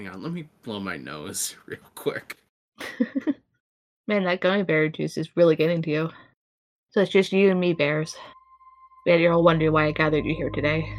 Hang on, let me blow my nose real quick. Man, that gummy bear juice is really getting to you. So it's just you and me, bears. Bet you're all wondering why I gathered you here today.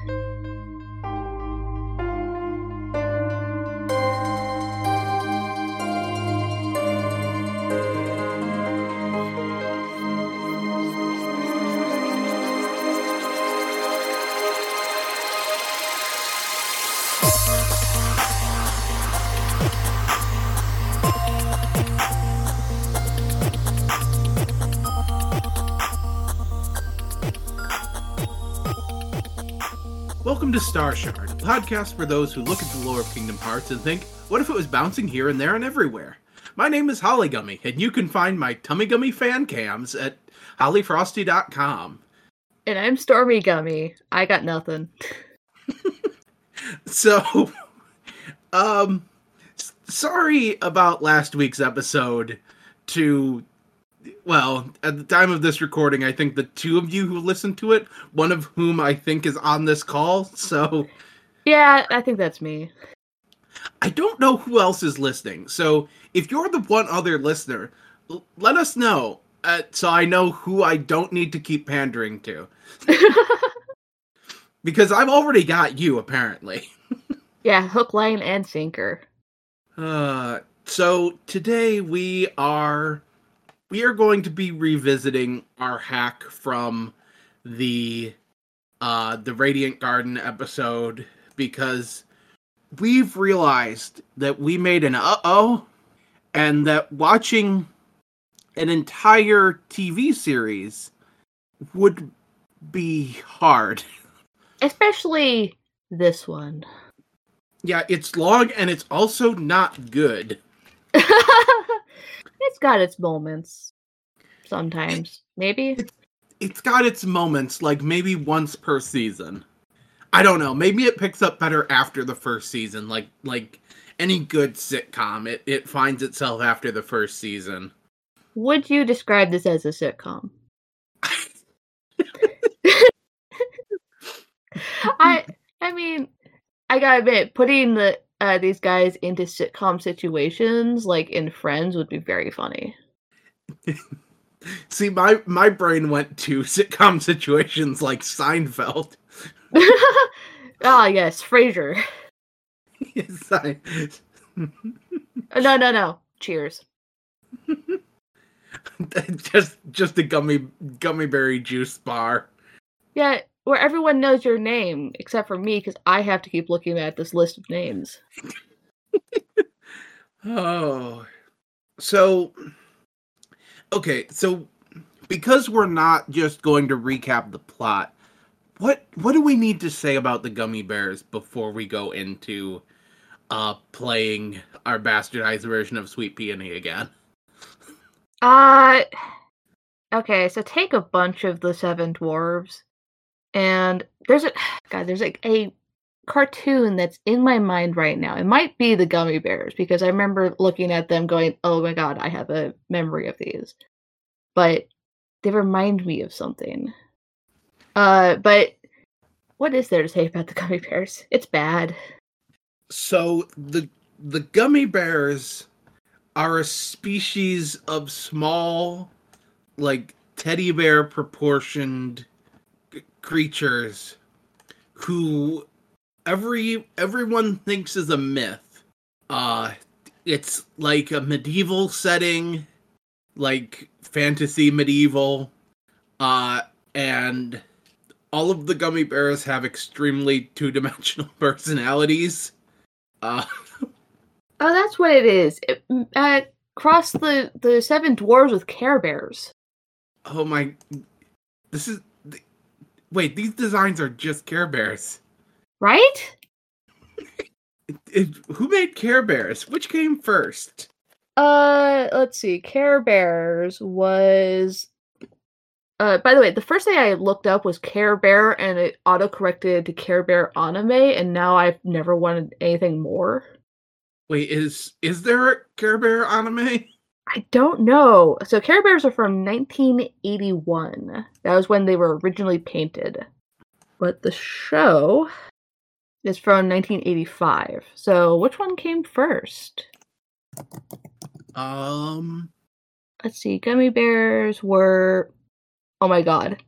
Star Shard, a podcast for those who look at the lore of Kingdom Hearts and think, what if it was bouncing here and there and everywhere? My name is Holly Gummy, and you can find my Tummi Gummi fan cams at hollyfrosty.com. And I'm Stormy Gummy. I got nothing. So, um, sorry about last week's episode to, well, at the time of this recording, I think the two of you who listened to it, one of whom I think is on this call, so Yeah, I think that's me. I don't know who else is listening. So if you're the one other listener, l- let us know uh, so I know who I don't need to keep pandering to. Because I've already got you, apparently. yeah, hook, line, and sinker. Uh, so today we are we are going to be revisiting our hack from the uh the Radiant Garden episode because we've realized that we made an uh-oh and that watching an entire TV series would be hard. Especially this one. Yeah, it's long and it's also not good. it's got its moments. Sometimes. Maybe. it's got its moments, like maybe once per season. I don't know. Maybe it picks up better after the first season, like like any good sitcom. It it finds itself after the first season. Would you describe this as a sitcom? I I mean, I gotta admit, putting the uh, these guys into sitcom situations like in Friends would be very funny. See, my my brain went to sitcom situations like Seinfeld. ah, yes, Frasier. Yes, I- Uh, No, no, no. Cheers. just just a gummy gummy berry juice bar. Yeah, where everyone knows your name except for me because I have to keep looking at this list of names. Oh. So okay, so because we're not just going to recap the plot, what what do we need to say about the gummy bears before we go into uh playing our bastardized version of Sweet Peony again? Uh okay, so take a bunch of the seven dwarves and there's a god, there's like a cartoon that's in my mind right now. It might be the gummy bears because I remember looking at them going, "Oh my god, I have a memory of these." But they remind me of something. Uh but what is there to say about the gummy bears? It's bad. So the the gummy bears are a species of small like teddy bear proportioned creatures who every everyone thinks is a myth. Uh it's like a medieval setting, like fantasy medieval. Uh and all of the gummy bears have extremely two-dimensional personalities. Uh Oh, that's what it is. It, uh, cross the the seven dwarves with Care Bears. oh my this is wait, these designs are just Care Bears. Right? It, it- who made Care Bears? Which came first? Uh, let's see. Care Bears was. Uh, by the way, the first thing I looked up was Care Bear, and it auto corrected to Care Bear anime, and now I've never wanted anything more. Wait, is is there a Care Bear anime? I don't know. So Care Bears are from 1981. That was when they were originally painted. But the show is from 1985. So which one came first? Um, Let's see. Gummy bears were. Oh my god.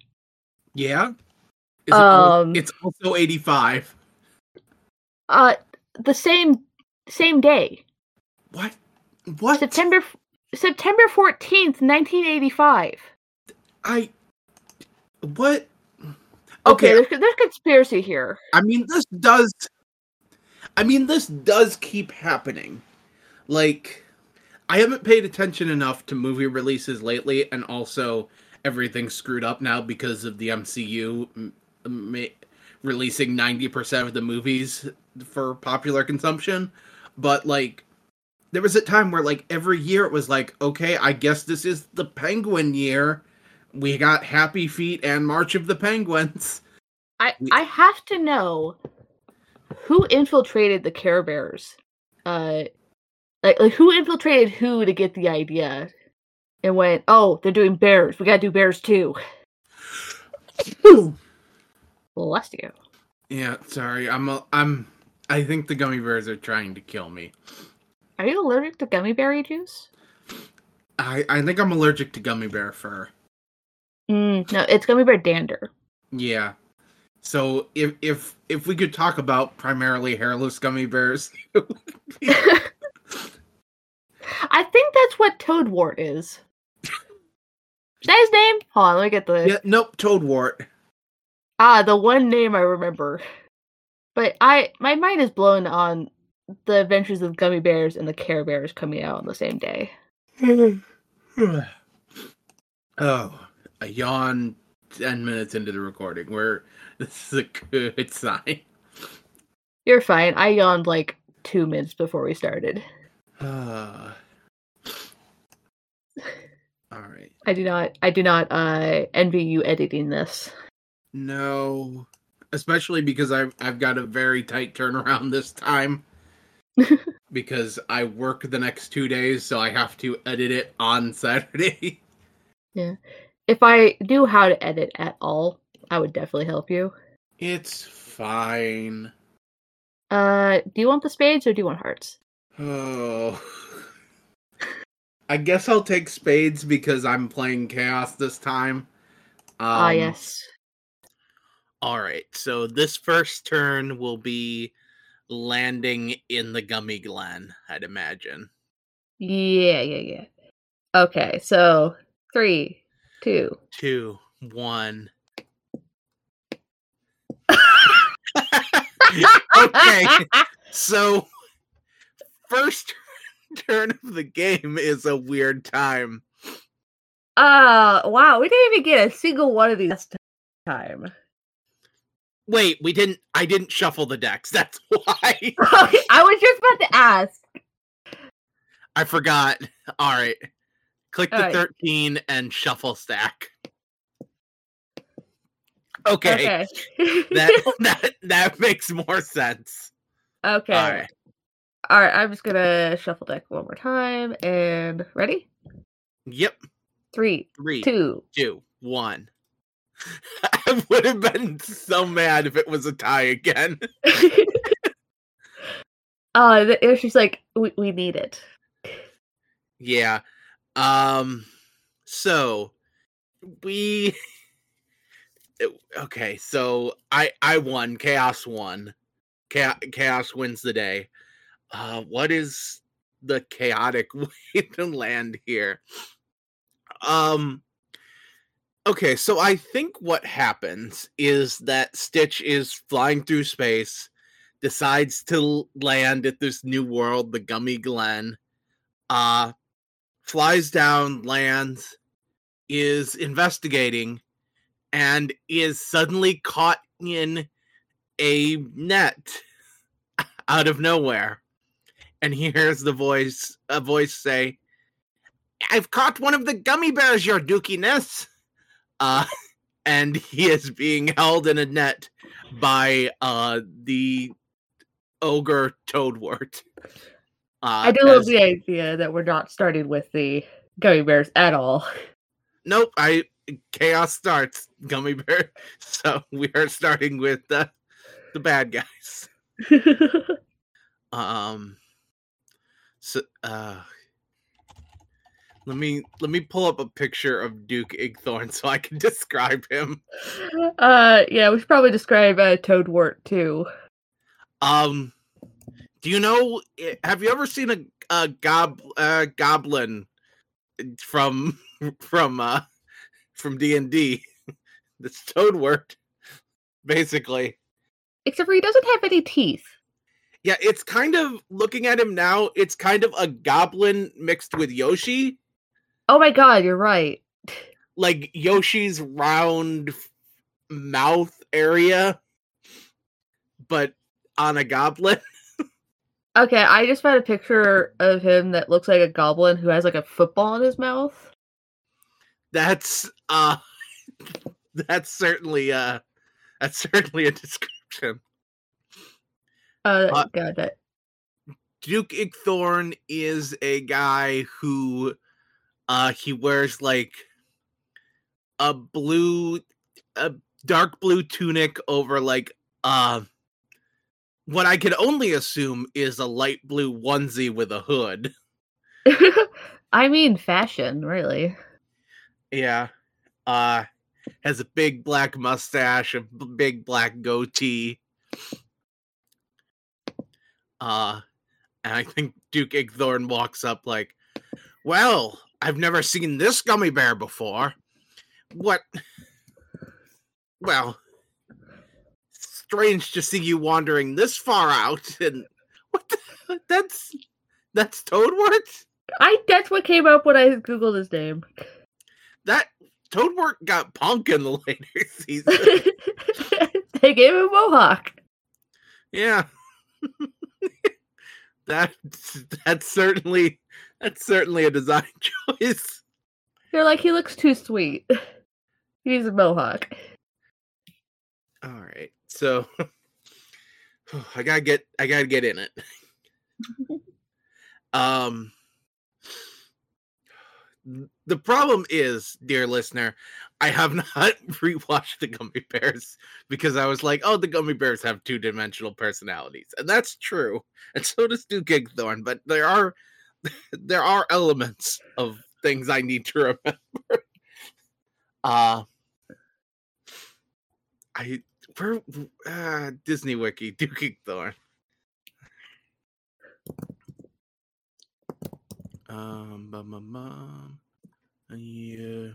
yeah. Is it Um, it's also 85. Uh, the same same day, What? What? September September 14th, 1985. I. What? Okay, Okay, there's, there's conspiracy here. I mean, this does. I mean, this does keep happening. Like, I haven't paid attention enough to movie releases lately, and also everything's screwed up now because of the MCU m- ma- releasing 90% of the movies for popular consumption. But, like, there was a time where, like, every year it was like, okay, I guess this is the Penguin year. We got Happy Feet and March of the Penguins. I We- I have to know who infiltrated the Care Bears. Uh, like like who infiltrated who to get the idea, and went, oh, they're doing bears. We gotta do bears too. Bless you. Yeah, sorry. I'm a, I'm I think the gummy bears are trying to kill me. Are you allergic to gummy berry juice? I I think I'm allergic to gummy bear fur. Mm, no, it's gummy bear dander. Yeah. So if if if we could talk about primarily hairless gummy bears, I think that's what Toadwart is. Is that his name? Hold on, let me get the yeah, nope, Toadwart. ah the one name I remember. But I my mind is blown on the Adventures of Gummy Bears and the Care Bears coming out on the same day. oh, a yawn. Ten minutes into the recording, where this is a good sign. You're fine. I yawned like two minutes before we started. Uh, all right. I do not I do not uh envy you editing this. No, especially because I've I've got a very tight turnaround this time. because I work the next two days, so I have to edit it on Saturday. Yeah. If I knew how to edit at all, I would definitely help you. It's fine. Uh do you want the spades or do you want hearts? Oh. I guess I'll take spades because I'm playing chaos this time. Ah Um, yes. All right. So this first turn will be landing in the Gummi Glen, I'd imagine. Yeah, yeah, yeah. Okay, so three, two. Two, one. okay. So first turn of the game is a weird time. Uh wow, we didn't even get a single one of these last time. Wait, we didn't I didn't shuffle the decks. That's why. I was just about to ask. I forgot. All right. Click the All right. 13 and shuffle stack. Okay. Okay. That that that makes more sense. okay. All right. All right, I'm just gonna shuffle deck one more time and ready? Yep. Three, Three, two. two, one. I would have been so mad if it was a tie again. uh, it was just like we, we need it. Yeah. Um so we okay, so I I won. Chaos won. Cha- Chaos wins the day. Uh what is the chaotic way to land here? Um Okay, so I think what happens is that Stitch is flying through space, decides to land at this new world, the Gummi Glen. Uh flies down, lands, is investigating, and is suddenly caught in a net out of nowhere. And he hears the voice, a voice say, I've caught one of the gummy bears, your dookiness. Uh, and he is being held in a net by uh, the ogre Toadwart. Uh, I do love the idea that we're not starting with the gummy bears at all. Nope, I chaos starts gummy bear. So we are starting with the the bad guys. Um. So, uh, let me let me pull up a picture of Duke Igthorn so I can describe him. uh, yeah, we should probably describe uh, Toadwart too. Um, do you know? eh, Have you ever seen a, a gob uh, goblin from from uh from D and D? That's Toadwart, basically. Except for he doesn't have any teeth. Yeah, it's kind of looking at him now. It's kind of a goblin mixed with Yoshi. Oh my god, you're right. like Yoshi's round mouth area, but on a goblin. Okay, I just found a picture of him that looks like a goblin who has like a football in his mouth. That's uh that's certainly uh that's certainly a description. Uh, Uh, god, that Duke Igthorn is a guy who uh he wears like a blue a dark blue tunic over like uh what I could only assume is a light blue onesie with a hood. I mean fashion, really. Yeah. Uh has a big black mustache, a b- big black goatee. Uh and I think Duke Igthorn walks up like, "Well, I've never seen this gummy bear before. What Well, strange to see you wandering this far out and what the, that's that's Toadwart? I that's what came up when I googled his name. That Toadwart got punk in the later season. they gave him mohawk. Yeah. that that's certainly that's certainly a design choice. They're like he looks too sweet. He needs a mohawk. All right. So I got to get I got to get in it. um the problem is, dear listener, I have not rewatched the Gummy Bears because I was like, oh, the Gummy Bears have two dimensional personalities. And that's true. And so does Duke Igthorn, but there are there are elements of things I need to remember. Uh I where uh, Disney Wiki, Duke Igthorn. Um, bum, bum, bum. yeah.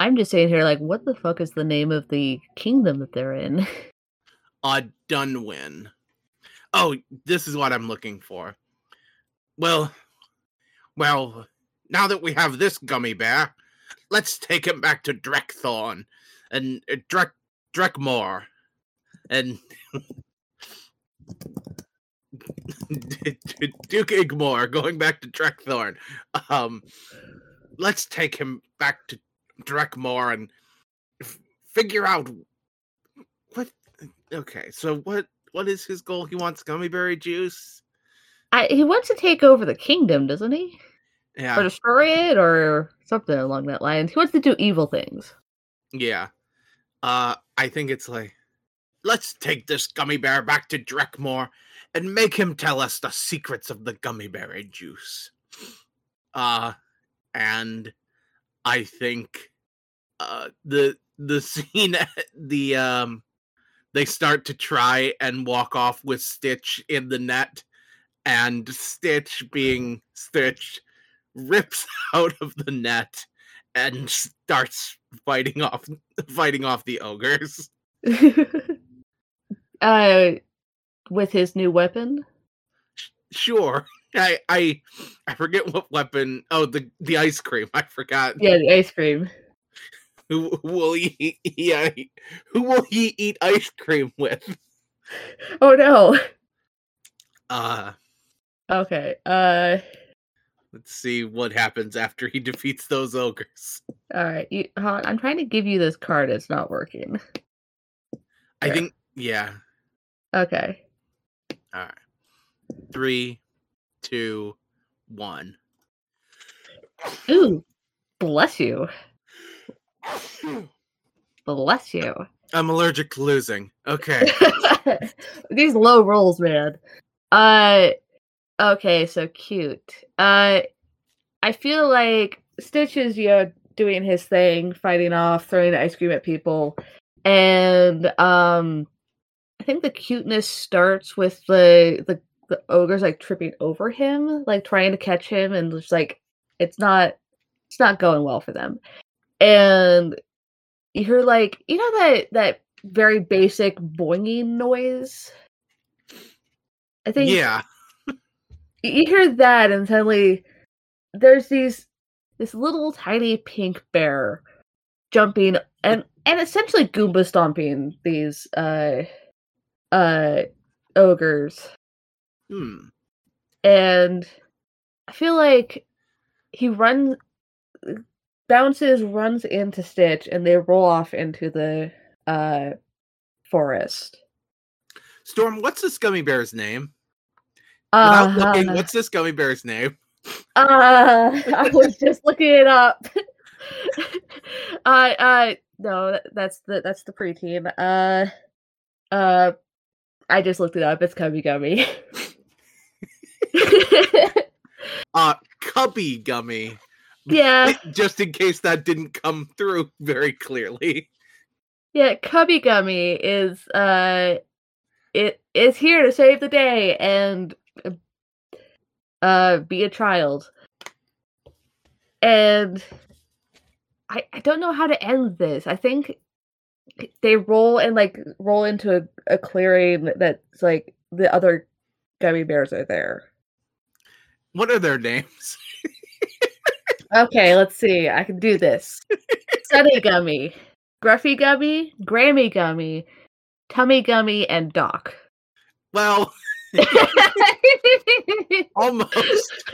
I'm just sitting here like, what the fuck is the name of the kingdom that they're in? Uh, Dunwyn. Oh, this is what I'm looking for. Well, well, now that we have this gummy bear, let's take him back to Drekthorn and uh, Drek Drekmore and Duke Igmore going back to Drekthorn. Um, let's take him back to Drekmore and f- figure out what. Okay, so what? What is his goal? He wants gummy berry juice. I, he wants to take over the kingdom, doesn't he? Yeah, Or destroy it, or something along that line. He wants to do evil things. yeah. Uh, I think it's like, let's take this gummy bear back to Drekmore and make him tell us the secrets of the gummy berry juice. Uh, and I think uh the the scene the um they start to try and walk off with Stitch in the net and Stitch being Stitch rips out of the net and starts fighting off fighting off the ogres. uh, with his new weapon. Sure. I I I forget what weapon. Oh, the the ice cream. I forgot. Yeah, the ice cream. Who, who will he? Yeah, who will he eat ice cream with? Oh no. Uh, Okay. Uh. let's see what happens after he defeats those ogres. All right. You, on, I'm trying to give you this card. It's not working. I There. think. Yeah. Okay. All right. Three, two, one. Ooh. Bless you. Bless you. I'm allergic to losing. Okay. These low rolls, man. Uh okay, so cute. Uh I feel like Stitch is you know doing his thing, fighting off, throwing ice cream at people. And um I think the cuteness starts with the the, the ogres like tripping over him, like trying to catch him and just like it's not it's not going well for them. And you hear like you know that that very basic boinging noise. I think yeah. You hear that and suddenly there's these this little tiny pink bear jumping and and essentially goomba stomping these uh uh ogres Hmm. and i feel like he runs bounces runs into stitch and they roll off into the uh forest Storm, what's this gummy bear's name? Without uh, looking, what's this gummy bear's name? Uh, I was just looking it up. I, I, no, that's the that's the preteen. Uh, uh, I just looked it up. It's Cubbi Gummi. Uh Cubbi Gummi. yeah, Just in case that didn't come through very clearly. yeah. Cubbi Gummi is uh, it is here to save the day and uh, be a child. And I I don't know how to end this. I think they roll and like roll into a, a clearing that's like the other gummy bears are there. What are their names? Okay, let's see. I can do this. Sunni Gummi, Gruffi Gummi, Grammi Gummi, Tummi Gummi, and Doc. Well, almost.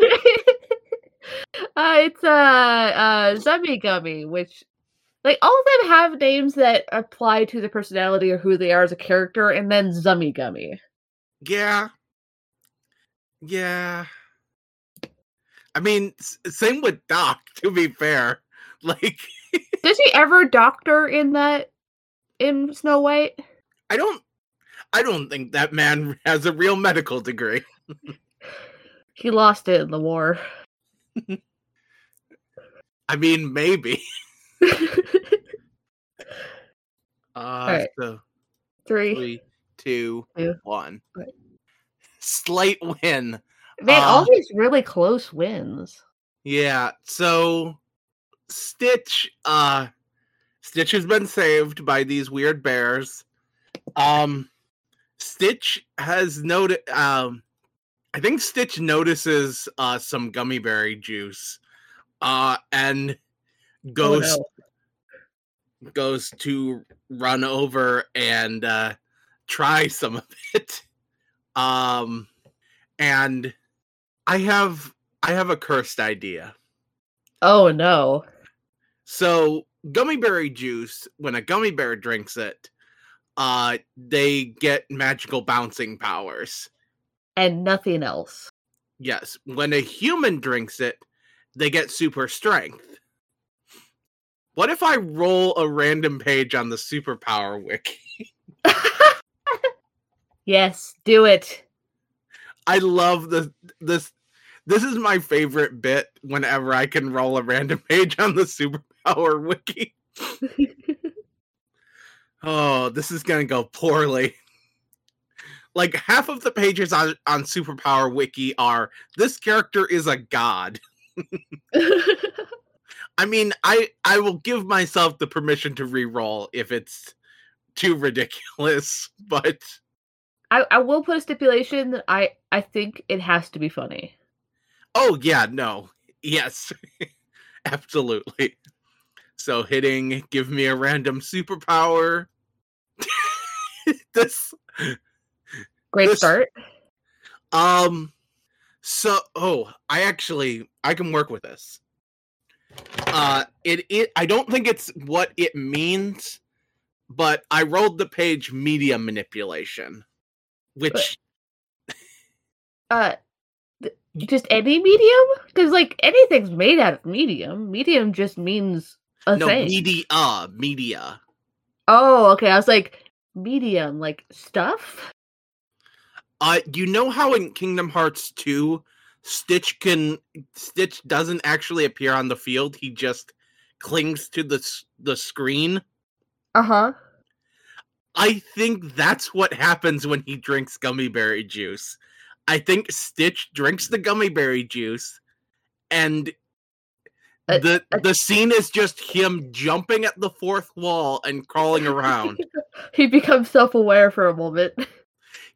uh, it's uh, uh, Zummi Gummi, which, like, all of them have names that apply to the personality or who they are as a character, and then Zummi Gummi. Yeah. Yeah. I mean, s- same with Doc, to be fair. Like, Does he ever doctor in that in Snow White? I don't I don't think that man has a real medical degree. He lost it in the war. I mean, maybe. Uh right. so Three. three, two, Two. one. Right. Slight win. Man, Uh, all these really close wins. Yeah, so Stitch uh Stitch has been saved by these weird bears. Um Stitch has noted um I think Stitch notices uh some gummy berry juice uh and goes oh, no. goes to run over and uh try some of it. Um and I have I have a cursed idea. Oh no. So gummy berry juice, when a gummy bear drinks it, uh they get magical bouncing powers. And nothing else. Yes. When a human drinks it, they get super strength. What if I roll a random page on the superpower wiki? yes, do it. I love the this this is my favorite bit whenever I can roll a random page on the superpower wiki. Oh, this is gonna go poorly. Like half of the pages on, on Superpower Wiki are this character is a god. I mean, I I will give myself the permission to re-roll if it's too ridiculous, but I, I will put a stipulation that I, I think it has to be funny. oh yeah, no. Yes. Absolutely. So hitting give me a random superpower. this Great This- start. Um so oh, I actually I can work with this. Uh it it I don't think it's what it means, but I rolled the page media manipulation, which Uh, just any medium? Because like anything's made out of medium. Medium just means a no thing. media media. Oh, okay. I was like medium, like stuff. Uh, you know how in Kingdom Hearts 2, Stitch can Stitch doesn't actually appear on the field. He just clings to the the screen. Uh huh. I think that's what happens when he drinks gummy berry juice. I think Stitch drinks the gummy berry juice and the uh- the scene is just him jumping at the fourth wall and crawling around. he becomes self-aware for a moment.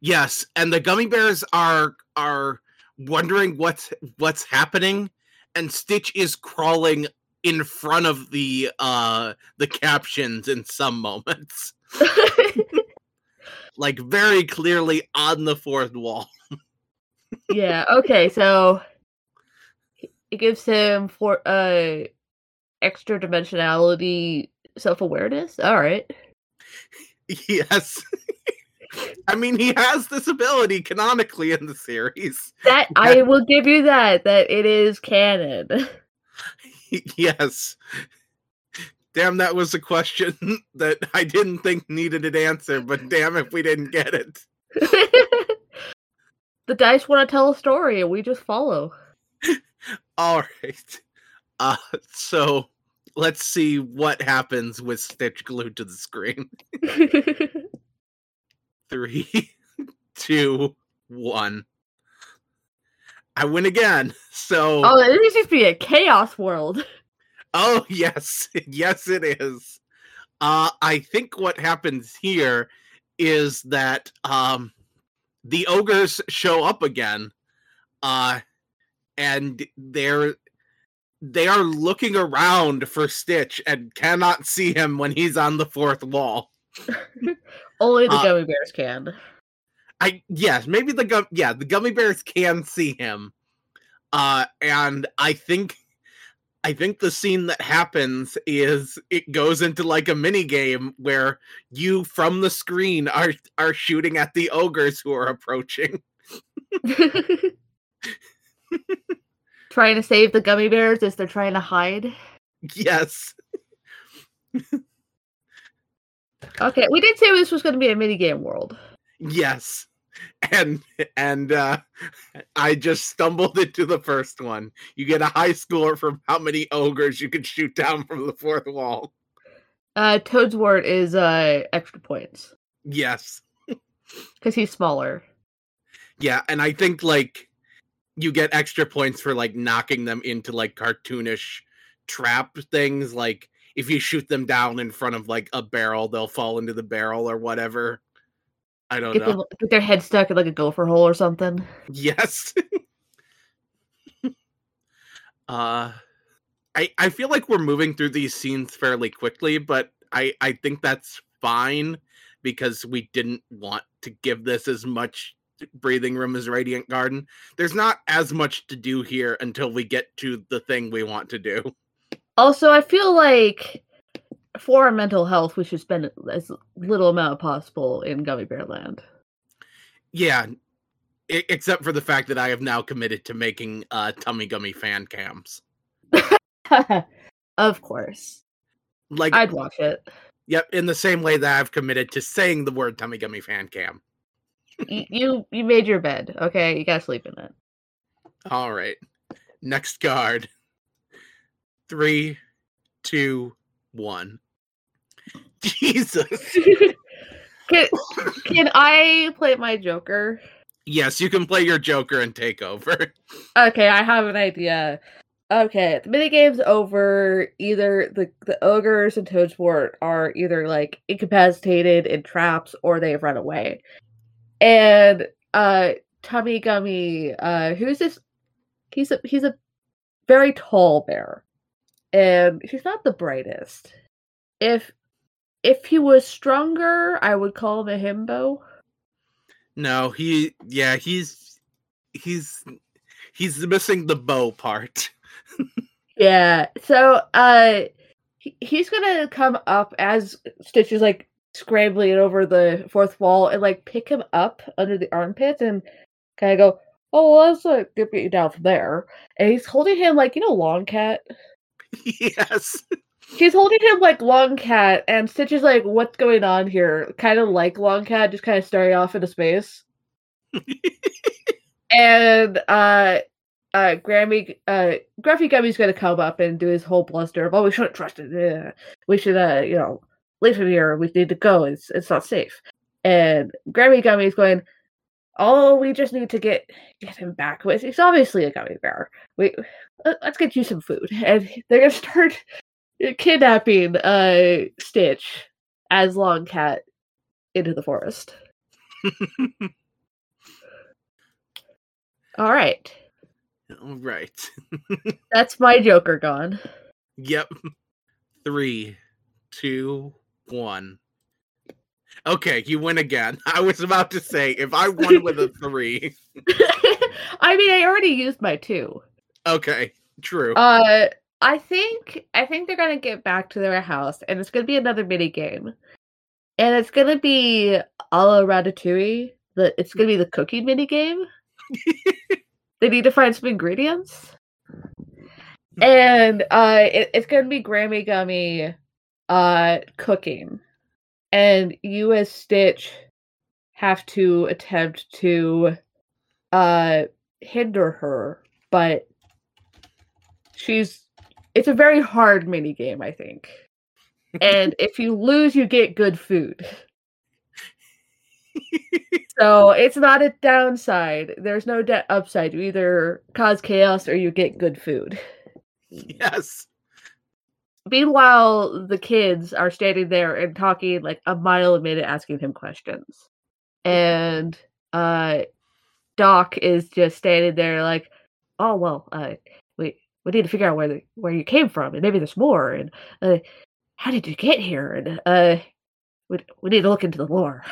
Yes, and the gummy bears are are wondering what's what's happening, and Stitch is crawling in front of the uh the captions in some moments, like very clearly on the fourth wall. yeah. Okay. So it gives him for uh extra dimensionality, self-awareness. All right. Yes. I mean, he has this ability canonically in the series. That I will give you that. That it is canon. yes. Damn, that was a question that I didn't think needed an answer, but damn if we didn't get it. the dice want to tell a story, and we just follow. All right. Uh, so let's see what happens with Stitch glued to the screen. Three, two, one. I win again. So, oh, this used to be a chaos world. oh yes, yes, it is. Uh, I think what happens here is that um, the ogres show up again, uh, and they're they are looking around for Stitch and cannot see him when he's on the fourth wall. Only the Uh, gummy bears can. I yes, maybe the gum yeah, the gummy bears can see him. Uh and I think I think the scene that happens is it goes into like a mini game where you from the screen are are shooting at the ogres who are approaching. trying to save the gummy bears as they're trying to hide. Yes. Okay, we did say this was going to be a minigame world. Yes. And and uh I just stumbled into the first one. You get a high score from how many ogres you can shoot down from the fourth wall. Uh, Toad's word is uh extra points Yes. because he's smaller. Yeah, and I think like you get extra points for like knocking them into like cartoonish trap things. Like if you shoot them down in front of like a barrel, they'll fall into the barrel or whatever. I don't Get, know. them, get their head stuck in like a gopher hole or something. Yes. uh I I feel like we're moving through these scenes fairly quickly, but I I think that's fine because we didn't want to give this as much breathing room is Radiant Garden. There's not as much to do here until we get to the thing we want to do. Also, I feel like for our mental health, we should spend as little amount possible in Gummy Bear Land. Yeah, e- except for the fact that I have now committed to making uh Tummi Gummi fan cams. of course, Like I'd watch it. Yep, in the same way that I've committed to saying the word Tummi Gummi fan cam. Y- you you made your bed. Okay, you gotta sleep in it. All right. Next card. Three, two, one. Jesus. Can, can I play my Joker? yes, you can play your Joker and take over. Okay, I have an idea. Okay, the minigame's over. Either the, the ogres and Toadwart are either like incapacitated in traps or they've run away. And uh Tummi Gummi, uh who's this he's a he's a very tall bear. And he's not the brightest. If if he was stronger, I would call him a himbo. No, he yeah, he's he's he's missing the bow part. Yeah. So uh he, he's gonna come up as Stitch is like scrambling over the fourth wall and like pick him up under the armpits and kind of go, Oh, well, let's uh, get you down from there. And he's holding him like, you know, Long Cat. yes. He's holding him like Long Cat, and Stitch is like, "What's going on here?" Kind of like Long Cat, just kind of staring off into space. and uh, uh, Grammy, uh, Gruffi Gummi's gonna come up and do his whole bluster of, "Oh, we shouldn't trust it. Yeah. We should, uh, you know, leave him here. We need to go. It's it's not safe." And Grammi Gummi is going, "Oh, we just need to get get him back. With he's obviously a gummy bear. We let's get you some food." And they're gonna start kidnapping uh Stitch as Long Cat into the forest. All right. All right. That's my Joker gone. Yep. Three, two, one. Okay, you win again. I was about to say if I won with a three. I mean, I already used my two. Okay, true. Uh, I think I think they're gonna get back to their house, and it's gonna be another mini game, and it's gonna be a la Ratatouille. The it's gonna be the cooking mini game. they need to find some ingredients, and uh, it, it's gonna be Grammi Gummi, uh, cooking, and you as Stitch have to attempt to, uh, hinder her, but she's it's a very hard mini game, I think. and if you lose, you get good food. so it's not a downside. There's no de- upside. You either cause chaos or you get good food. Yes. Meanwhile, the kids are standing there and talking like a mile a minute, asking him questions. And uh, Doc is just standing there like, oh, well, uh, we we need to figure out where the, where you came from, and maybe there's more. And uh, how did you get here? And uh, we we need to look into the lore.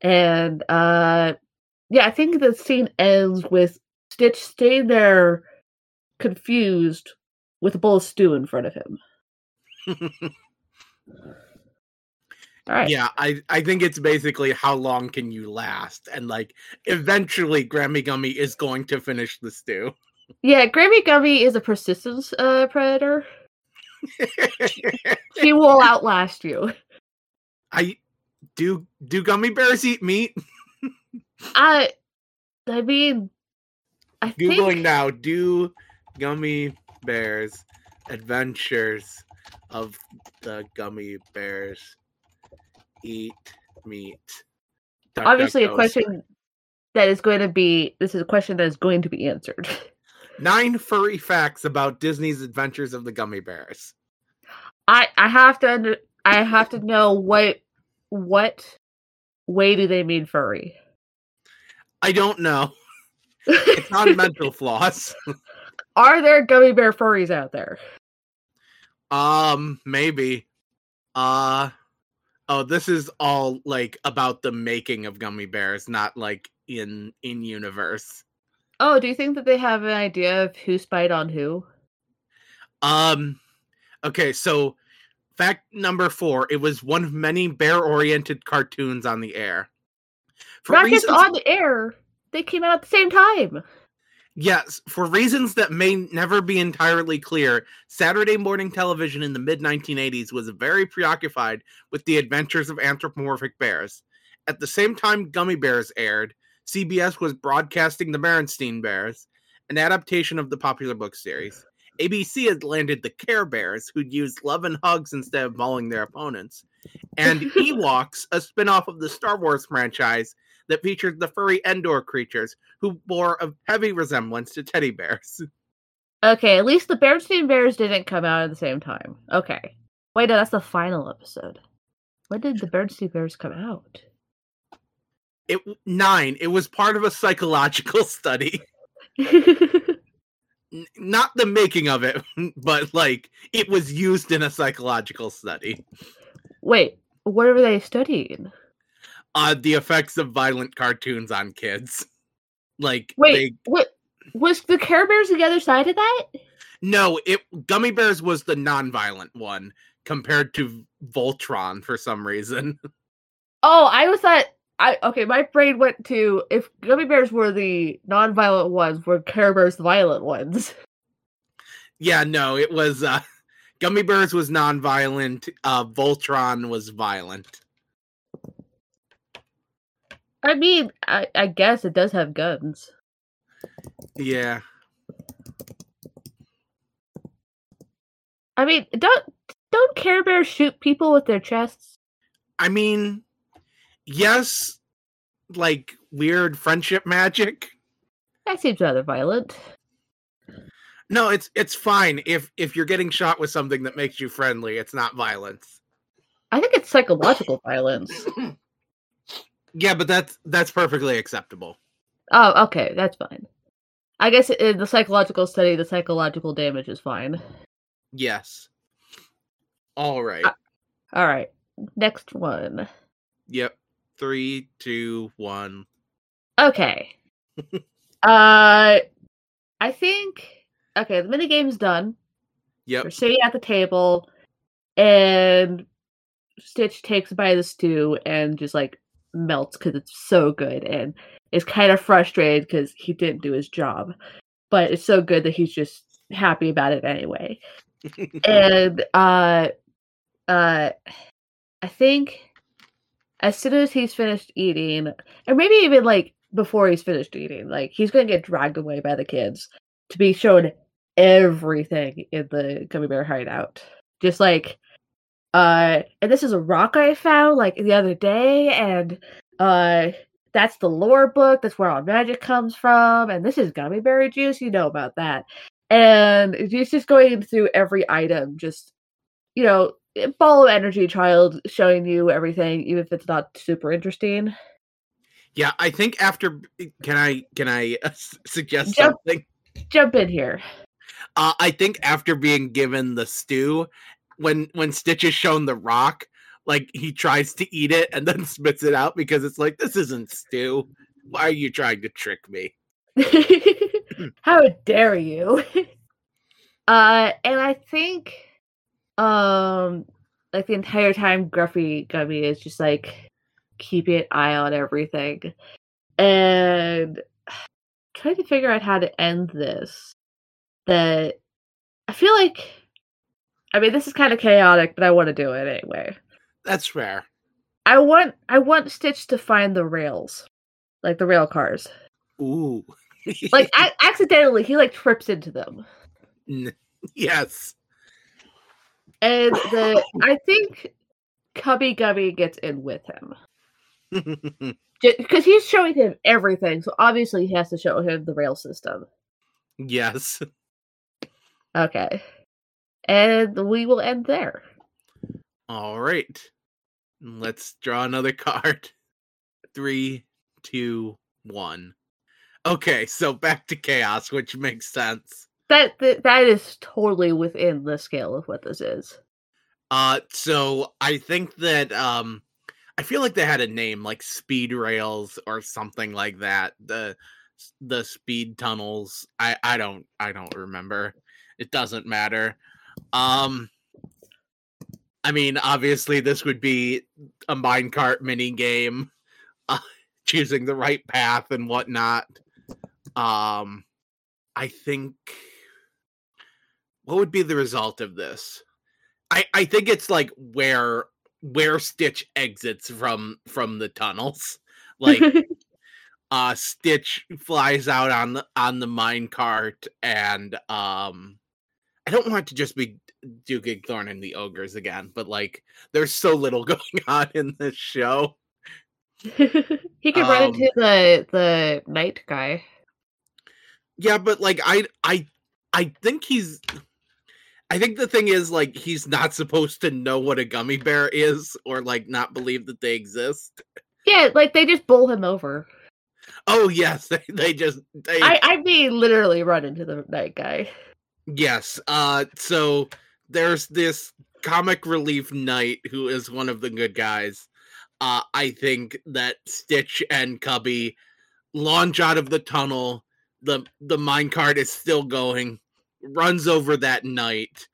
And uh, yeah, I think the scene ends with Stitch staying there, confused, with a bowl of stew in front of him. All right. Yeah, I, I think it's basically how long can you last? And like eventually Grammi Gummi is going to finish the stew. Yeah, Grammi Gummi is a persistence uh, predator. she will outlast you. I do. Do gummy bears eat meat? I, I mean, I googling think... now. Do gummy bears adventures of the gummy bears eat meat? Duck, Obviously, duck, a question that is going to be. This is a question that is going to be answered. Nine furry facts about Disney's Adventures of the Gummy Bears. I I have to I have to know what what way do they mean furry? I don't know. it's not mental floss. Are there gummy bear furries out there? Um, maybe. Uh oh, this is all like about the making of gummy bears, not like in in universe. Oh, do you think that they have an idea of who spied on who? Um okay, so fact number 4, it was one of many bear-oriented cartoons on the air. For Not reasons... on the air. They came out at the same time. Yes, for reasons that may never be entirely clear, Saturday morning television in the mid 1980s was very preoccupied with the adventures of anthropomorphic bears. At the same time Gummy Bears aired, CBS was broadcasting The Berenstein Bears, an adaptation of the popular book series. ABC had landed the Care Bears, who'd use love and hugs instead of mauling their opponents. And Ewoks, a spin-off of the Star Wars franchise that featured the furry Endor creatures, who bore a heavy resemblance to teddy bears. Okay, at least the Berenstein Bears didn't come out at the same time. Okay. Wait, no, that's the final episode. When did the Berenstein Bears come out? It nine. It was part of a psychological study. Not the making of it, but like it was used in a psychological study. Wait, what are they studying? Uh, the effects of violent cartoons on kids. Like, wait, they... what was the Care Bears the other side of that? No, it Gummy Bears was the non-violent one compared to Voltron for some reason. Oh, I was thought I okay, my brain went to if gummy bears were the non-violent ones, were Care Bears the violent ones? Yeah, no, it was uh Gummy Bears was non-violent. Uh, Voltron was violent. I mean, I, I guess it does have guns. Yeah. I mean, don't don't Care Bears shoot people with their chests? I mean, yes, like weird friendship magic. That seems rather violent. No, it's it's fine if if you're getting shot with something that makes you friendly. It's not violence. I think it's psychological violence. Yeah, but that's that's perfectly acceptable. Oh, okay, that's fine. I guess in the psychological study, the psychological damage is fine. Yes. All right. Uh, All right, next one. Yep. Three, two, one. Okay. uh, I think okay. The mini game's done. Yep. We're sitting at the table, and Stitch takes by the stew and just like melts because it's so good, and is kind of frustrated because he didn't do his job, but it's so good that he's just happy about it anyway. and uh, uh, I think as soon as he's finished eating, or maybe even like before he's finished eating, like he's gonna get dragged away by the kids to be shown everything in the gummy bear hideout. Just like uh and this is a rock I found like the other day, and uh that's the lore book, that's where all magic comes from, and this is gummiberry juice, you know about that. And he's just going through every item, just you know, ball of energy child showing you everything, even if it's not super interesting. Yeah, I think after can I can I uh, suggest Jump- something? Jump in here. Uh, I think after being given the stew, when when Stitch is shown the rock, like he tries to eat it and then spits it out because it's like this isn't stew. Why are you trying to trick me? How dare you? uh and I think um like the entire time Gruffi Gummi is just like keeping an eye on everything. And trying to figure out how to end this. That I feel like I mean this is kind of chaotic, but I want to do it anyway. That's fair. I want I want Stitch to find the rails. Like the rail cars. Ooh. Like accidentally he like trips into them. Yes. And the I think Cubbi Gubby gets in with him. Because he's showing him everything, so obviously he has to show him the rail system. yes. Okay. And we will end there. All right. Let's draw another card. Three, two, one. Okay, so back to chaos, which makes sense. That, that that is totally within the scale of what this is. Uh so I think that um I feel like they had a name like speed rails or something like that. The the speed tunnels. I I don't I don't remember. It doesn't matter. Um I mean, obviously this would be a minecart mini game, uh, choosing the right path and whatnot. Um I think what would be the result of this? I I think it's like where where Stitch exits from from the tunnels. Like uh Stitch flies out on the on the mine cart and um I don't want to just be Duke Igthorn and the ogres again, but like there's so little going on in this show. he could run Um, into the the knight guy. Yeah, but like I I I think he's I think the thing is like he's not supposed to know what a gummy bear is or like not believe that they exist. Yeah, like they just bowl him over. Oh yes, they, they just they I I mean literally run into the knight guy. Yes. Uh so there's this comic relief knight who is one of the good guys. Uh I think that Stitch and Cubbi launch out of the tunnel. The the minecart is still going, runs over that knight.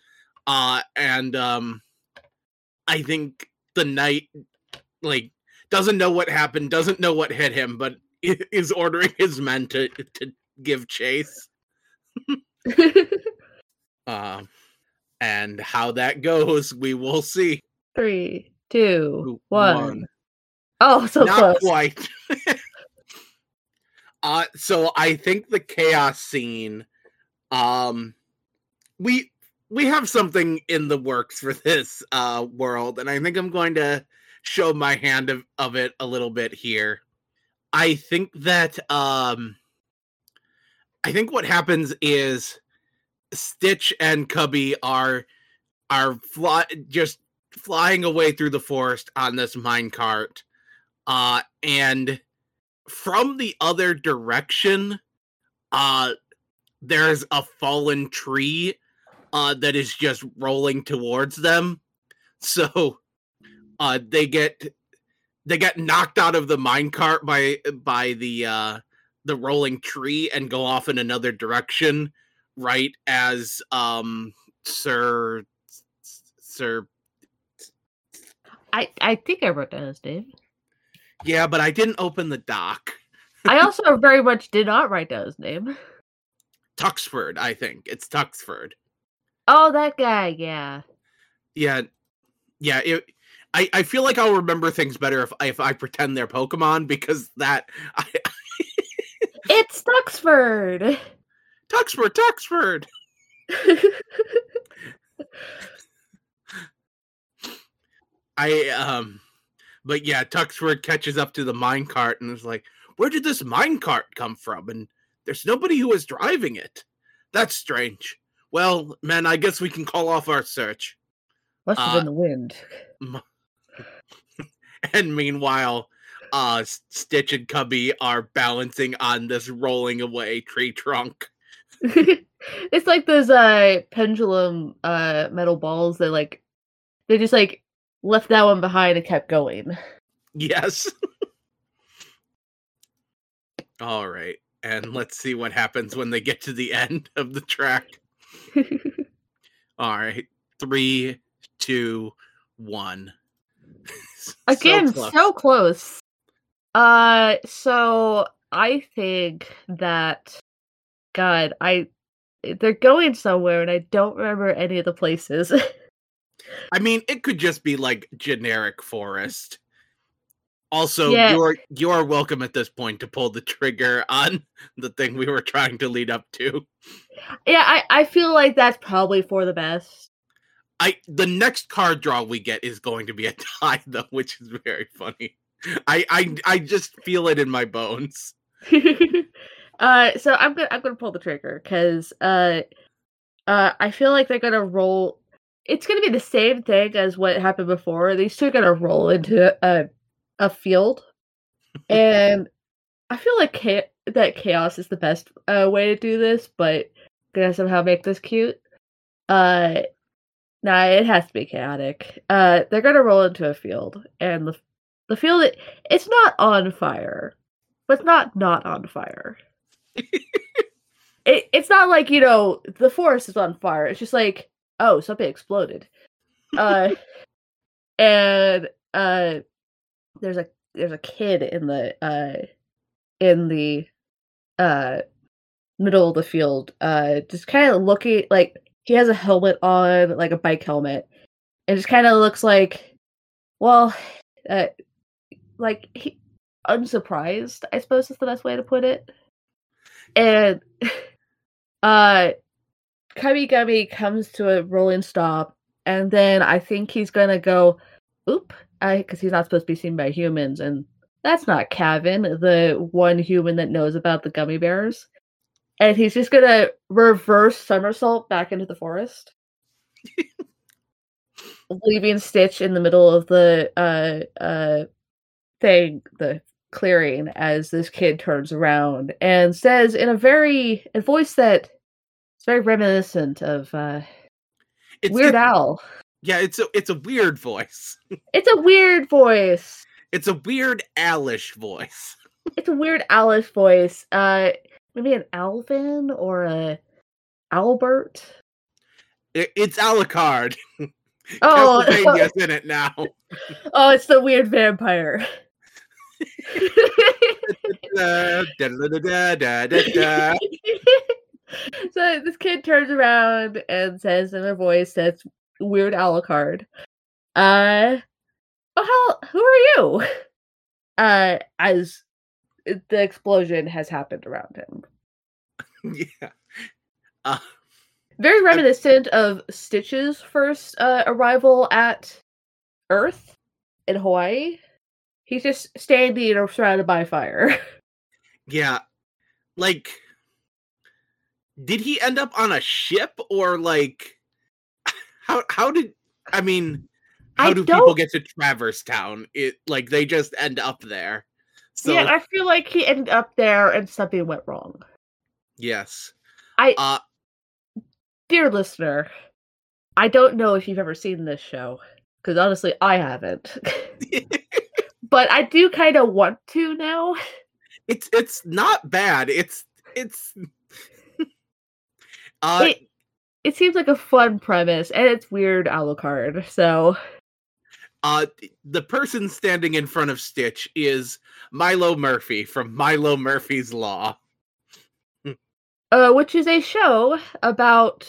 Uh and um I think the knight like doesn't know what happened, doesn't know what hit him, but is ordering his men to to give chase. Uh, And how that goes, we will see. Three, two, Two, one. one. Oh, so Not close. quite. uh so I think the chaos scene um we we have something in the works for this uh world and I think I'm going to show my hand of, of it a little bit here. I think that um I think what happens is Stitch and Cubbi are are fly, just flying away through the forest on this minecart. Uh and from the other direction uh there's a fallen tree uh that is just rolling towards them. So uh they get they get knocked out of the minecart by by the uh the rolling tree and go off in another direction right as um sir sir I, I think I wrote down his name. yeah but i didn't open the doc I also very much did not write down his name. tuxford i think it's tuxford Oh, that guy, yeah. yeah yeah it I, I feel like I'll remember things better if if I pretend they're Pokemon because that I, It's Tuxford. Tuxford Tuxford I um but yeah, Tuxford catches up to the minecart and is like, Where did this minecart come from? And there's nobody who was driving it. That's strange. Well, man, I guess we can call off our search. Must have Uh, been the wind. And meanwhile, uh Stitch and Cubbi are balancing on this rolling away tree trunk. It's like those uh pendulum uh metal balls that like they just like left that one behind and kept going. Yes. All right. And let's see what happens when they get to the end of the track. All right. Three, two, one. So Again, close. so close. Uh so I think that God, I they're going somewhere and I don't remember any of the places. I mean, it could just be like generic forest. Also, Yeah. you're you're welcome at this point to pull the trigger on the thing we were trying to lead up to. yeah, I, I feel like that's probably for the best. I the next card draw we get is going to be a tie though, which is very funny. I I I just feel it in my bones. Uh so I'm gonna I'm gonna pull the trigger because uh uh I feel like they're gonna roll it's gonna be the same thing as what happened before. These two are gonna roll into a a field. and I feel like cha- that chaos is the best uh, way to do this, but gonna somehow make this cute. Uh nah, it has to be chaotic. Uh they're gonna roll into a field and the the field it, it's not on fire but it's not not on fire. it, it's not like you know the forest is on fire. It's just like oh something exploded, uh, and uh, there's a there's a kid in the uh in the uh middle of the field, uh, just kind of looking like he has a helmet on, like a bike helmet, and just kind of looks like, well, uh, like he unsurprised, I suppose is the best way to put it. And uh Cubbi Gummi comes to a rolling stop, and then I think he's gonna go, oop, I because he's not supposed to be seen by humans, and that's not Kevin, the one human that knows about the gummy bears. And he's just gonna reverse somersault back into the forest. leaving Stitch in the middle of the uh uh thing, the clearing, as this kid turns around and says in a very a voice that is very reminiscent of uh It's, Weird Al. Yeah, it's a it's a weird voice. It's a weird voice. It's a weird Alish voice. It's a weird Alice voice. Uh maybe an Alvin or a Albert. It, it's Alucard. Oh, Castlevania's in it now. oh, it's the weird vampire. so this kid turns around and says in a voice that's weird Alucard, uh, oh, how, who are you? Uh, as the explosion has happened around him. yeah. Uh, Very reminiscent of Stitch's first uh, arrival at Earth in Hawaii. He's just standing or surrounded by fire. yeah. Like did he end up on a ship or like how how did I mean how I do don't- people get to Traverse Town? It like they just end up there. So yeah, I feel like he ended up there and something went wrong. yes. I, Uh dear listener, I don't know if you've ever seen this show because honestly, I haven't. but I do kind of want to now. it's it's not bad. It's it's uh It- It seems like a fun premise, and it's weird Alucard. So uh the person standing in front of Stitch is Milo Murphy from Milo Murphy's Law. uh, which is a show about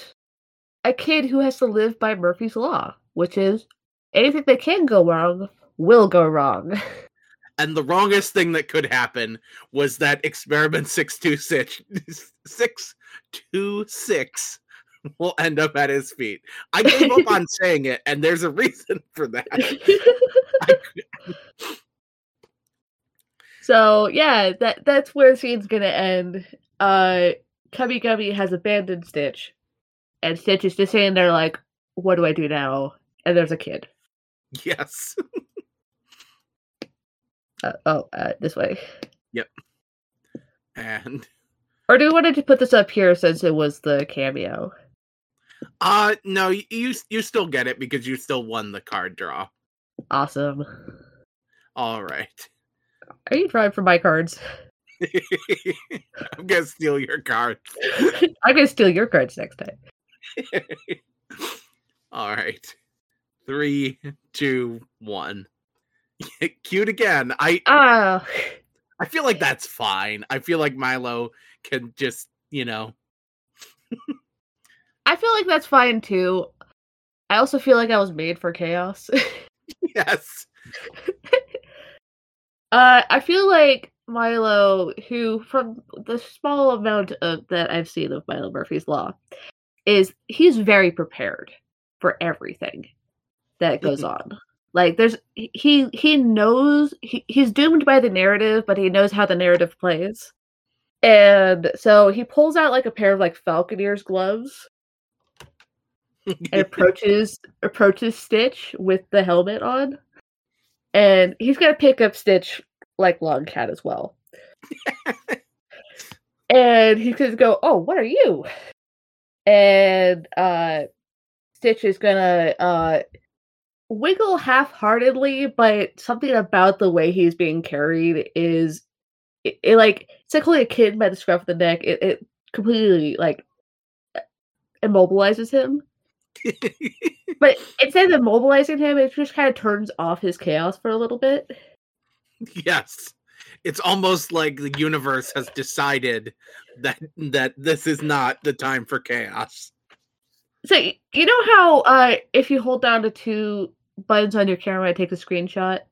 a kid who has to live by Murphy's Law, which is anything that can go wrong will go wrong. And the wrongest thing that could happen was that experiment 626 626 will end up at his feet. I gave up on saying it, and there's a reason for that. so yeah, that that's where the scene's gonna end. Uh, Cubbi Gubby has abandoned Stitch, and Stitch is just sitting there like, "What do I do now?" And there's a kid. Yes. Uh, oh, uh, this way. Yep. And Or do we want to put this up here since it was the cameo? uh no, you you still get it because you still won the card draw. Awesome. All right. Are you trying for my cards? I'm gonna steal your cards. I'm gonna steal your cards next time. All right. Three, two, one. Cute again. I Ah, I feel like that's fine. I feel like Milo can just, you know, I feel like that's fine too. I also feel like I was made for chaos. yes. uh, I feel like Milo, who from the small amount of that I've seen of Milo Murphy's Law, is he's very prepared for everything that goes on. Like there's he he knows he, he's doomed by the narrative, but he knows how the narrative plays. And so he pulls out like a pair of like falconer's gloves and approaches approaches Stitch with the helmet on. And he's gonna pick up Stitch like Long Cat as well. and he's gonna go, Oh, what are you? And uh Stitch is gonna uh wiggle half-heartedly, but something about the way he's being carried is it, it like it's like holding a kid by the scruff of the neck. It, it completely like immobilizes him. But instead of immobilizing him, it just kind of turns off his chaos for a little bit. yes. It's almost like the universe has decided that that this is not the time for chaos. So you know how uh if you hold down the two buttons on your camera it takes a screenshot?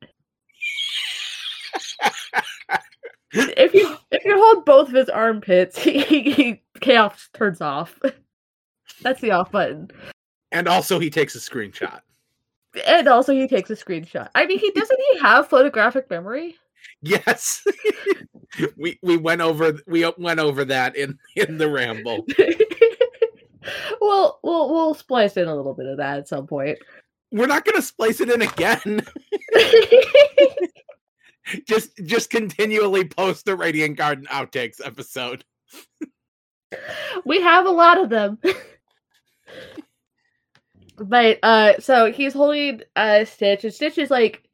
If you if you hold both of his armpits, he, he chaos turns off. That's the off button. And also he takes a screenshot. And also he takes a screenshot. I mean he doesn't he have photographic memory? Yes. we we went over we went over that in in the ramble. well, we'll we'll splice in a little bit of that at some point. We're not going to splice it in again. just just continually post the Radiant Garden outtakes episode. we have a lot of them. but uh so he's holding uh Stitch and Stitch is like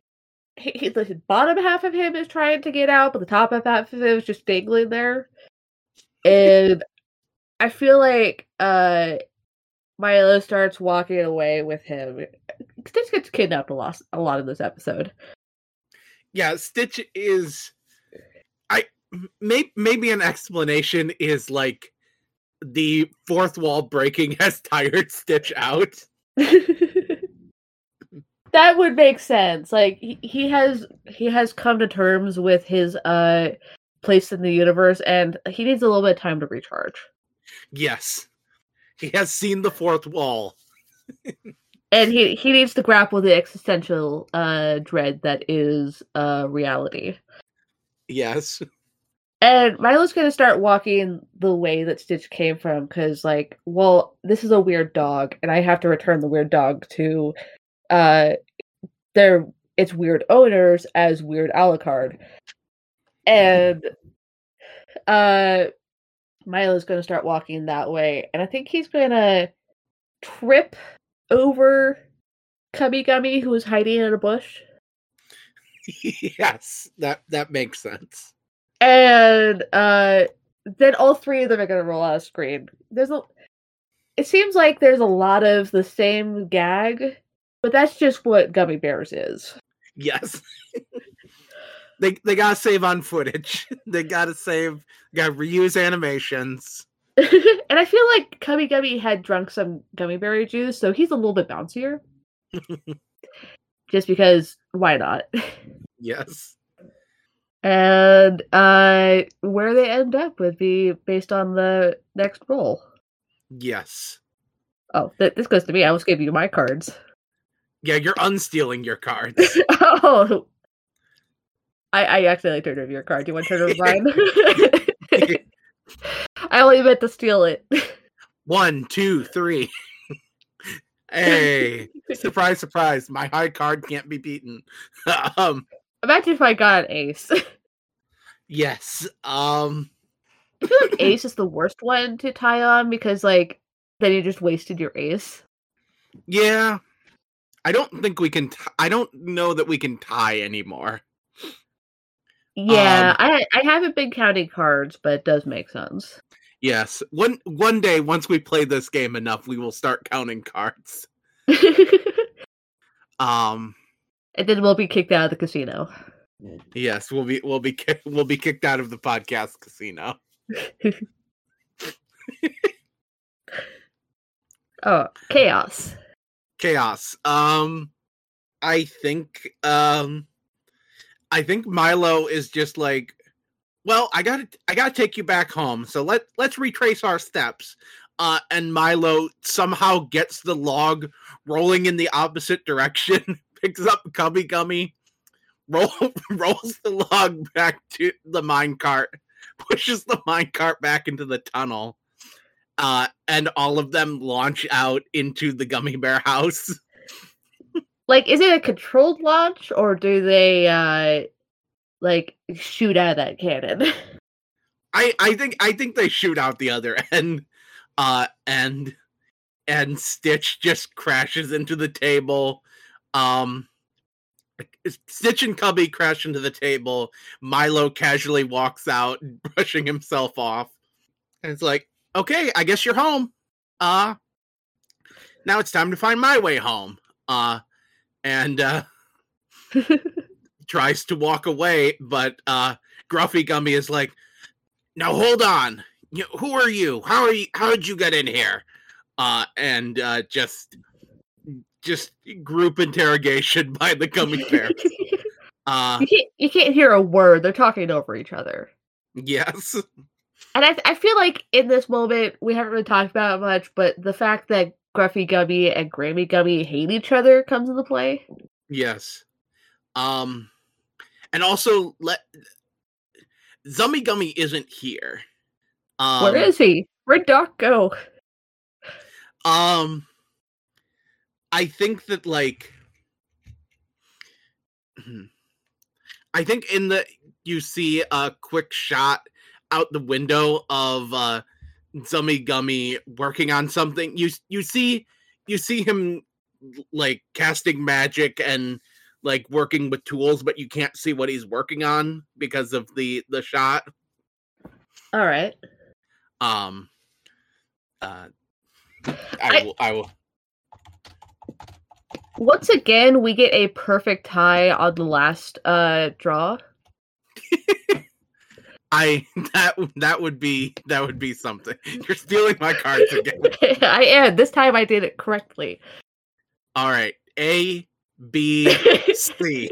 he, he, the bottom half of him is trying to get out, but the top half of him is just dangling there. And I feel like uh Milo starts walking away with him. Stitch gets kidnapped a lot a lot in this episode. Yeah, Stitch is I may, maybe an explanation is like the fourth wall breaking has tired Stitch out. that would make sense. Like he, he has he has come to terms with his uh place in the universe and he needs a little bit of time to recharge. Yes. He has seen the fourth wall. and he he needs to grapple the existential uh dread that is uh reality. Yes. And Milo's gonna start walking the way that Stitch came from because, like, well, this is a weird dog, and I have to return the weird dog to uh their its weird owners as weird Alucard. And uh Milo's gonna start walking that way, and I think he's gonna trip over Cubbi Gummi who is hiding in a bush. yes, that that makes sense and uh then all three of them are gonna roll out of screen. There's a it seems like there's a lot of the same gag, but that's just what Gummi Bears is. Yes. they they gotta save on footage. they gotta save gotta reuse animations. and I feel like Cubbi Gummi had drunk some gummiberry juice, so he's a little bit bouncier. just because why not? Yes and uh where they end up would be based on the next roll. Yes. Oh, th- this goes to me. I was giving you my cards. Yeah, you're unstealing your cards. oh, I I accidentally turned over your card. Do you want to turn over mine? I only meant to steal it. One, two, three. hey, surprise, surprise! My high card can't be beaten. um, Imagine if I got an ace. yes. Um I feel like ace is the worst one to tie on because like then you just wasted your ace. Yeah. I don't think we can t- I don't know that we can tie anymore. Yeah, um, I I haven't been counting cards, but it does make sense. Yes. One one day once we play this game enough, we will start counting cards. um and then we'll be kicked out of the casino. Yes, we'll be we'll be we'll be kicked out of the podcast casino. oh, chaos. Chaos. Um I think um I think Milo is just like well, I got to I got to take you back home. So let let's retrace our steps. Uh, and Milo somehow gets the log rolling in the opposite direction picks up Cubbi Gummi, roll, rolls the log back to the mine cart, pushes the mine cart back into the tunnel, uh, and all of them launch out into the gummy bear house. like, is it a controlled launch or do they uh like shoot out of that cannon? I I think I think they shoot out the other end, uh, and and Stitch just crashes into the table um, Stitch and Cubbi crash into the table. Milo casually walks out, brushing himself off. And it's like, okay, I guess you're home. Uh now it's time to find my way home. Uh and uh tries to walk away, but uh Gruffi Gummi is like, now hold on. You, who are you? How are you how did you get in here? Uh and uh just just group interrogation by the gummy bear. uh, you, can't, you can't hear a word. They're talking over each other. Yes. And I, I feel like in this moment, we haven't really talked about it much, but the fact that Gruffi Gummi and Grammi Gummi hate each other comes into play. Yes. Um, and also let Zummi Gummi isn't here. Um, Where is he? Where'd Doc go? Um, I think that like I think in the you see a quick shot out the window of uh Zummi Gummi working on something. You you see you see him like casting magic and like working with tools, but you can't see what he's working on because of the the shot. All right. Um. Uh. I, I will. I will. Once again, we get a perfect tie on the last uh draw. I that that would be that would be something. You're stealing my cards again. I am. This time I did it correctly. All right. A B C.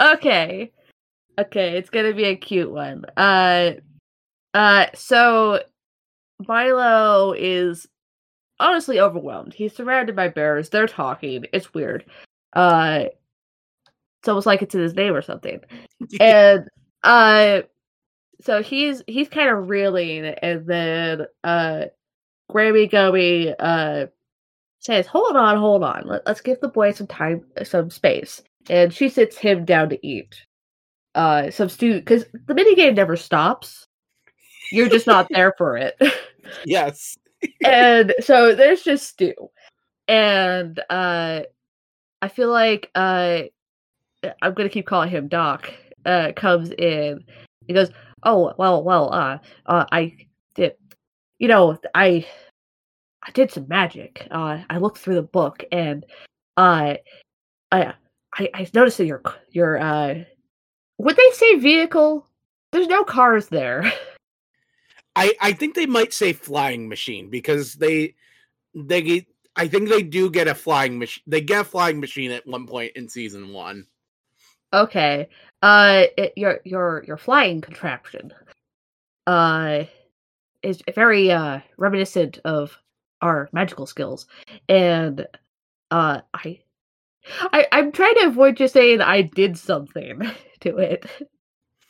okay. Okay, it's gonna be a cute one. Uh uh so Milo is honestly overwhelmed. He's surrounded by bears. They're talking. It's weird. Uh it's almost like it's in his name or something. and uh so he's he's kind of reeling and then uh Grammi Gummi uh says, Hold on, hold on. Let, us give the boy some time some space. And she sits him down to eat. Uh some stew because the minigame never stops. You're just not there for it. yes. and so there's just stew. And uh I feel like uh I'm gonna keep calling him Doc, uh, comes in. He goes, "Oh well, well, uh, uh, I did, you know, I, I did some magic. Uh, I looked through the book and, uh, I, I, I noticed that your, your, uh, would they say vehicle? There's no cars there. I, I think they might say flying machine because they, they, I think they do get a flying machine. They get a flying machine at one point in season one. Okay. Uh, it, your your your flying contraption, uh, is very uh reminiscent of our magical skills, and uh, I, I I'm trying to avoid just saying I did something to it.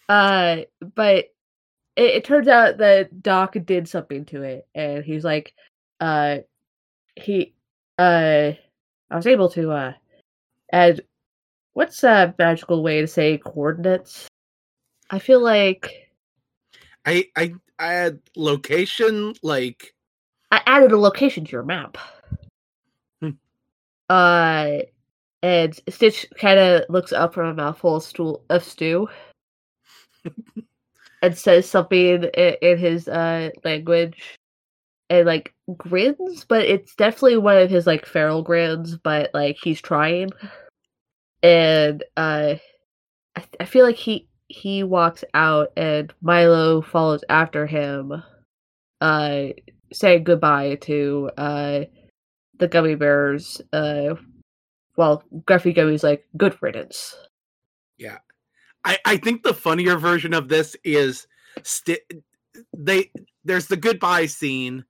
Uh, but it, it turns out that Doc did something to it, and he's like, uh, he, uh, I was able to uh add What's a magical way to say coordinates? I feel like I I I had location like I added a location to your map. Hmm. Uh and Stitch kind of looks up from a mouthful of, stool, of stew and says something in, in his uh, language and like grins, but it's definitely one of his like feral grins, but like he's trying and uh, I, I feel like he he walks out and Milo follows after him, uh, saying goodbye to uh the gummy bears. Uh, well, Gruffi Gummi's like good riddance. Yeah, I I think the funnier version of this is st- they there's the goodbye scene,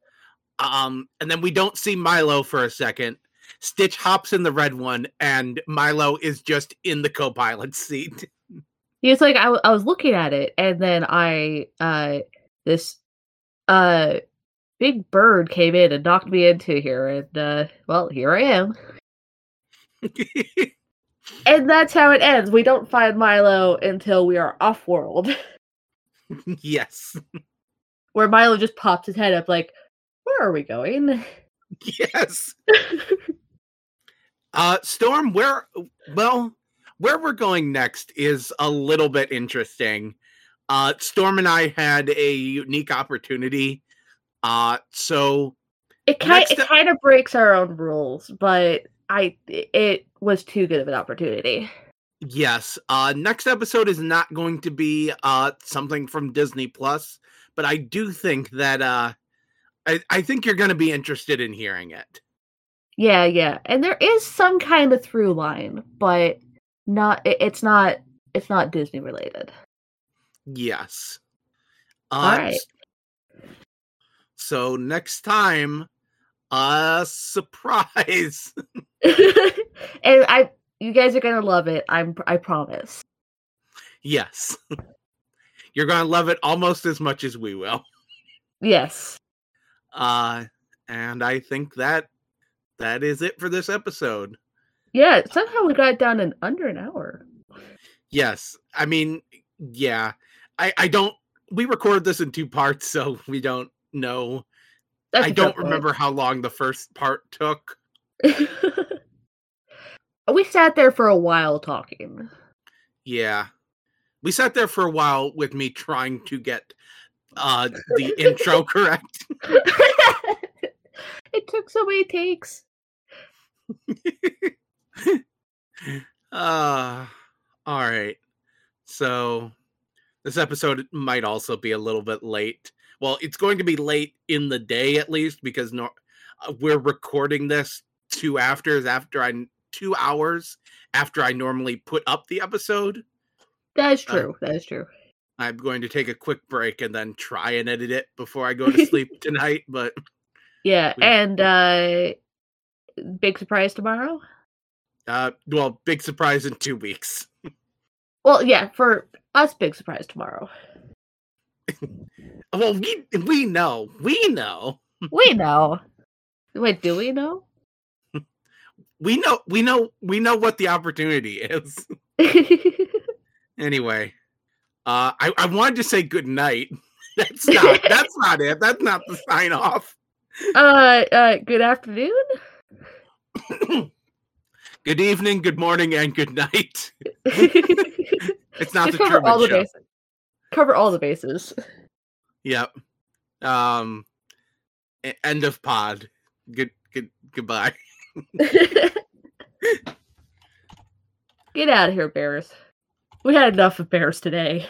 um, and then we don't see Milo for a second Stitch hops in the red one, and Milo is just in the co-pilot seat. He's like, I, w- I was looking at it, and then I, uh, this, uh, big bird came in and knocked me into here, and, uh, well, here I am. and that's how it ends. We don't find Milo until we are off world. yes. Where Milo just pops his head up, like, where are we going? Yes. uh Storm, where well, where we're going next is a little bit interesting. Uh Storm and I had a unique opportunity. Uh so it kind it kind of breaks our own rules, but I it was too good of an opportunity. Yes. Uh next episode is not going to be uh something from Disney Plus, but I do think that uh I, I think you're going to be interested in hearing it. Yeah, yeah, and there is some kind of through line, but not. It, it's not. It's not Disney related. Yes. Uh, All right. So next time, a surprise. and I, you guys are gonna love it. I'm. I promise. Yes. You're gonna love it almost as much as we will. Yes. Uh, and I think that that is it for this episode. Yeah, somehow we got down in under an hour. Yes, I mean, yeah, I I don't. We recorded this in two parts, so we don't know. That's I don't remember how long the first part took. we sat there for a while talking. Yeah. We sat there for a while with me trying to get uh the intro correct. it took so many takes. uh all right. So this episode might also be a little bit late. Well, it's going to be late in the day at least because no, uh, we're recording this two afters after I two hours after I normally put up the episode. That is true. Uh, that is true. I'm going to take a quick break and then try and edit it before I go to sleep tonight. But yeah, and uh big surprise tomorrow. Uh, well, big surprise in two weeks. well, yeah, for us, big surprise tomorrow. well, we we know, we know, we know. Wait, do we know? we know, we know, we know what the opportunity is. anyway, uh, I I wanted to say good night. That's not that's not it. That's not the sign off. Uh, uh, good afternoon. good evening, good morning, and good night. it's not the cover all the show. bases. Cover all the bases. Yep. Um. End of pod. Good. Good. Goodbye. Get out of here, bears. We had enough of bears today.